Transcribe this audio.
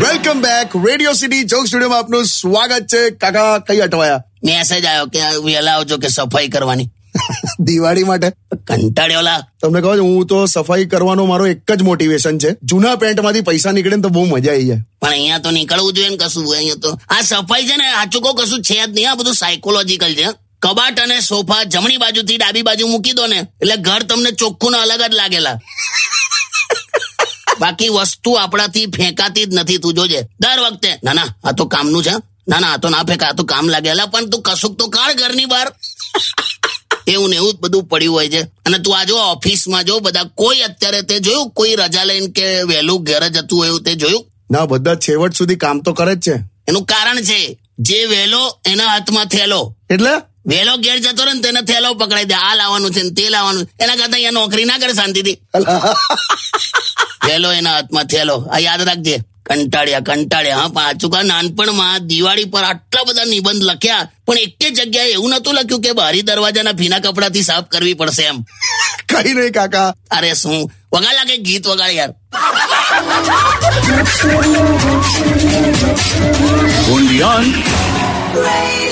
Welcome back radio city joke સ્ટુડિયોમાં આપનું સ્વાગત છે. કાકા કઈ અટવાયા? મેસેજ આવ્યો કે વહેલા આવજો કે સફાઈ કરવાની. દિવાળી માટે? કંટાળ્યોલા તમને કહો હું તો સફાઈ કરવાનો મારો એક જ મોટિવેશન છે. જૂના પેન્ટમાંથી પૈસા નીકળે ને તો બહુ મજા આવી જાય. પણ અહીંયા તો નીકળવું જોઈએ ને કશું અહીંયા તો. આ સફાઈ છે ને સાચું કશું છે જ નહીં આ બધું સાયકોલોજીકલ છે. કબાટ અને સોફા જમણી બાજુથી ડાબી બાજુ મૂકી દો ને એટલે ઘર તમને ચોખ્ખું ને અલગ જ લાગેલા. બાકી વસ્તુ આપણાથી ફેંકાતી જ નથી તું જોજે. દર વખતે ના ના આ તો કામનું છે ના ના આ તો ના ફેંકા આ તો કામ લાગેલા પણ તું કશુંક તો કાઢ ઘરની બહાર. એવું ને એવું જ બધું પડ્યું હોય છે. અને તું આ જો ઓફિસમાં જો બધા કોઈ અત્યારે તે જોયું? કોઈ રજા લઈને કે વહેલું ઘેર જતું હોય એવું તે જોયું? ના બધા છેવટ સુધી કામ તો કરે જ છે. એનું કારણ છે જે વહેલો એના હાથમાં થેલો. એટલે? વહેલો ઘેર જતો રહે ને તેને થેલો પકડાઈ દે. આ લાવવાનું છે તે લાવવાનું. એના કરતા અહીંયા નોકરી ના કરે શાંતિથી. થેલો એના હાથમાં થેલો. આ યાદ રાખજે. કંટાળ્યા કંટાળ્યા. હા પાછું કા નાનપણમાં દિવાળી પર આટલા બધા નિબંધ લખ્યા પણ એકે જગ્યાએ એવું નતું લખ્યું કે બારી દરવાજાના ભીના કપડાથી સાફ કરવી પડશે એમ. કઈ નહીં કાકા. અરે શું? વગા લાગે ગીત વગાડ યાર. Radio